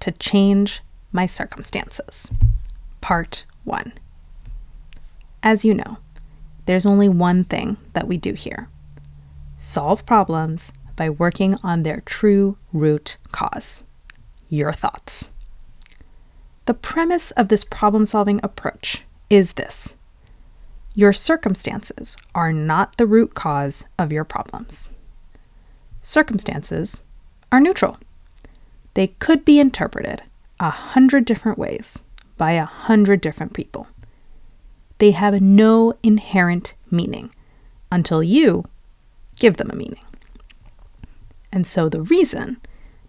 to change my circumstances? Part 1. As you know, there's only one thing that we do here solve problems by working on their true root cause your thoughts. The premise of this problem solving approach is this your circumstances are not the root cause of your problems. Circumstances are neutral. They could be interpreted a hundred different ways by a hundred different people. They have no inherent meaning until you give them a meaning. And so the reason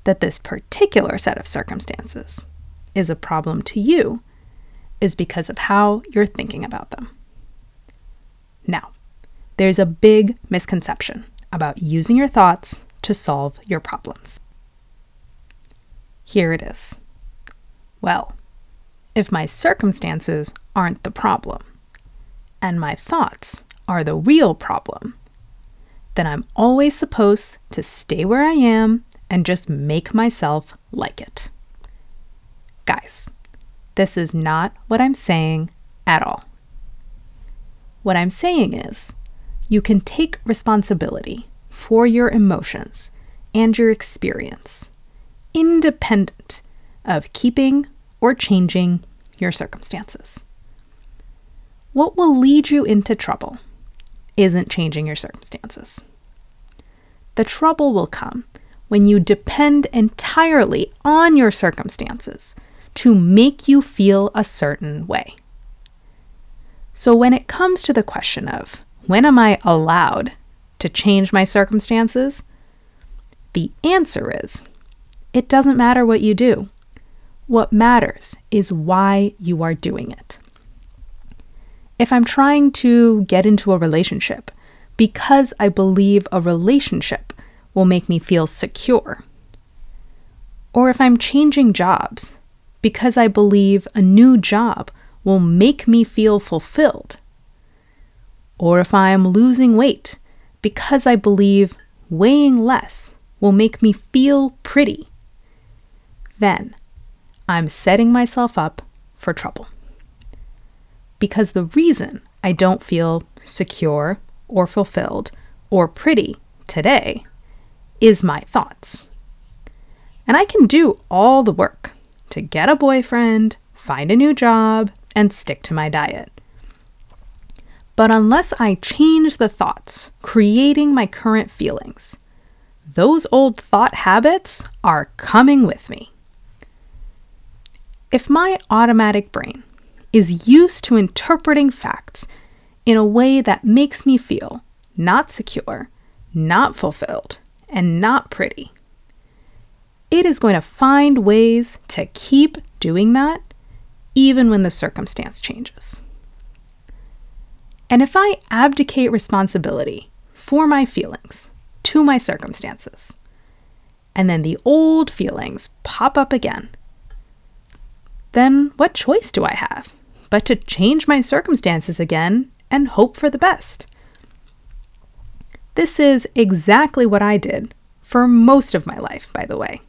that this particular set of circumstances is a problem to you is because of how you're thinking about them. Now, there's a big misconception about using your thoughts to solve your problems. Here it is. Well, if my circumstances aren't the problem, and my thoughts are the real problem, then I'm always supposed to stay where I am and just make myself like it. Guys, this is not what I'm saying at all. What I'm saying is, you can take responsibility for your emotions and your experience, independent of keeping or changing your circumstances. What will lead you into trouble isn't changing your circumstances. The trouble will come when you depend entirely on your circumstances to make you feel a certain way. So, when it comes to the question of when am I allowed to change my circumstances, the answer is it doesn't matter what you do. What matters is why you are doing it. If I'm trying to get into a relationship because I believe a relationship will make me feel secure, or if I'm changing jobs because I believe a new job will make me feel fulfilled, or if I am losing weight because I believe weighing less will make me feel pretty, then I'm setting myself up for trouble. Because the reason I don't feel secure or fulfilled or pretty today is my thoughts. And I can do all the work to get a boyfriend, find a new job, and stick to my diet. But unless I change the thoughts creating my current feelings, those old thought habits are coming with me. If my automatic brain is used to interpreting facts in a way that makes me feel not secure, not fulfilled, and not pretty, it is going to find ways to keep doing that even when the circumstance changes. And if I abdicate responsibility for my feelings to my circumstances, and then the old feelings pop up again, then what choice do I have but to change my circumstances again and hope for the best? This is exactly what I did for most of my life, by the way.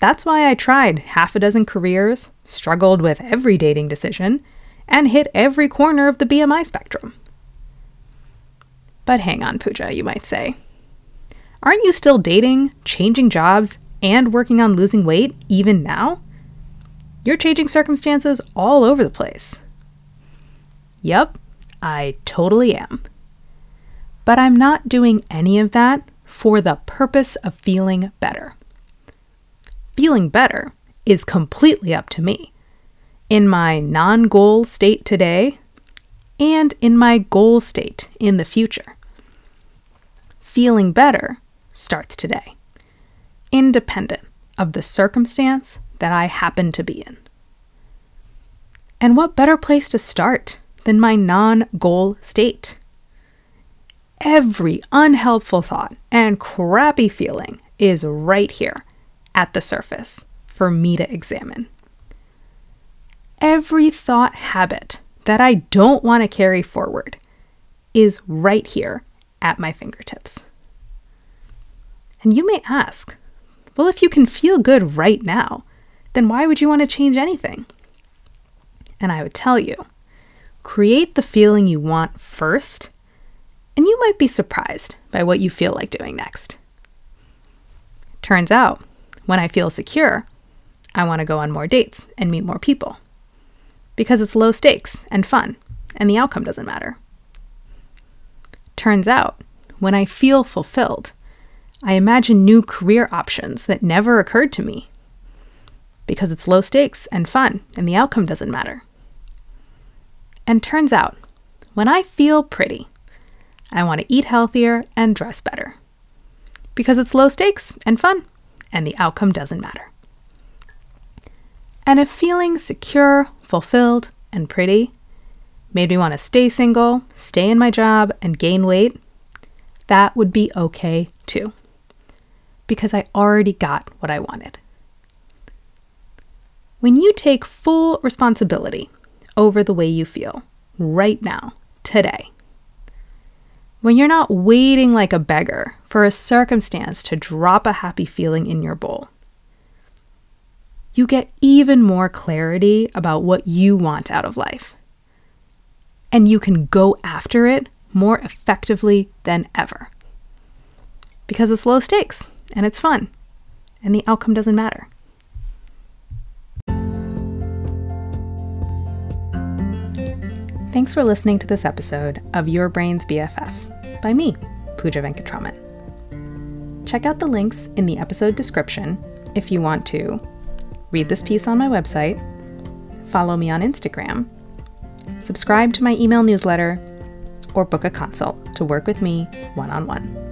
That's why I tried half a dozen careers, struggled with every dating decision, and hit every corner of the BMI spectrum. But hang on, Pooja, you might say. Aren't you still dating, changing jobs, and working on losing weight even now? You're changing circumstances all over the place. Yep, I totally am. But I'm not doing any of that for the purpose of feeling better feeling better is completely up to me. In my non goal state today and in my goal state in the future. Feeling better starts today, independent of the circumstance that I happen to be in. And what better place to start than my non goal state? Every unhelpful thought and crappy feeling is right here at the surface for me to examine. Every thought habit that I don't want to carry forward is right here at my fingertips. And you may ask, well, if you can feel good right now, then why would you want to change anything? And I would tell you create the feeling you want first, and you might be surprised by what you feel like doing next. Turns out, when I feel secure, I want to go on more dates and meet more people because it's low stakes and fun, and the outcome doesn't matter. Turns out, when I feel fulfilled, I imagine new career options that never occurred to me because it's low stakes and fun, and the outcome doesn't matter. And turns out, when I feel pretty, I want to eat healthier and dress better because it's low stakes and fun, and the outcome doesn't matter. And if feeling secure, fulfilled, and pretty made me want to stay single, stay in my job, and gain weight, that would be okay too. Because I already got what I wanted. When you take full responsibility over the way you feel right now, today, when you're not waiting like a beggar for a circumstance to drop a happy feeling in your bowl, you get even more clarity about what you want out of life. And you can go after it more effectively than ever. Because it's low stakes and it's fun, and the outcome doesn't matter. Thanks for listening to this episode of Your Brain's BFF by me, Pooja Venkatraman. Check out the links in the episode description if you want to read this piece on my website, follow me on Instagram, subscribe to my email newsletter, or book a consult to work with me one on one.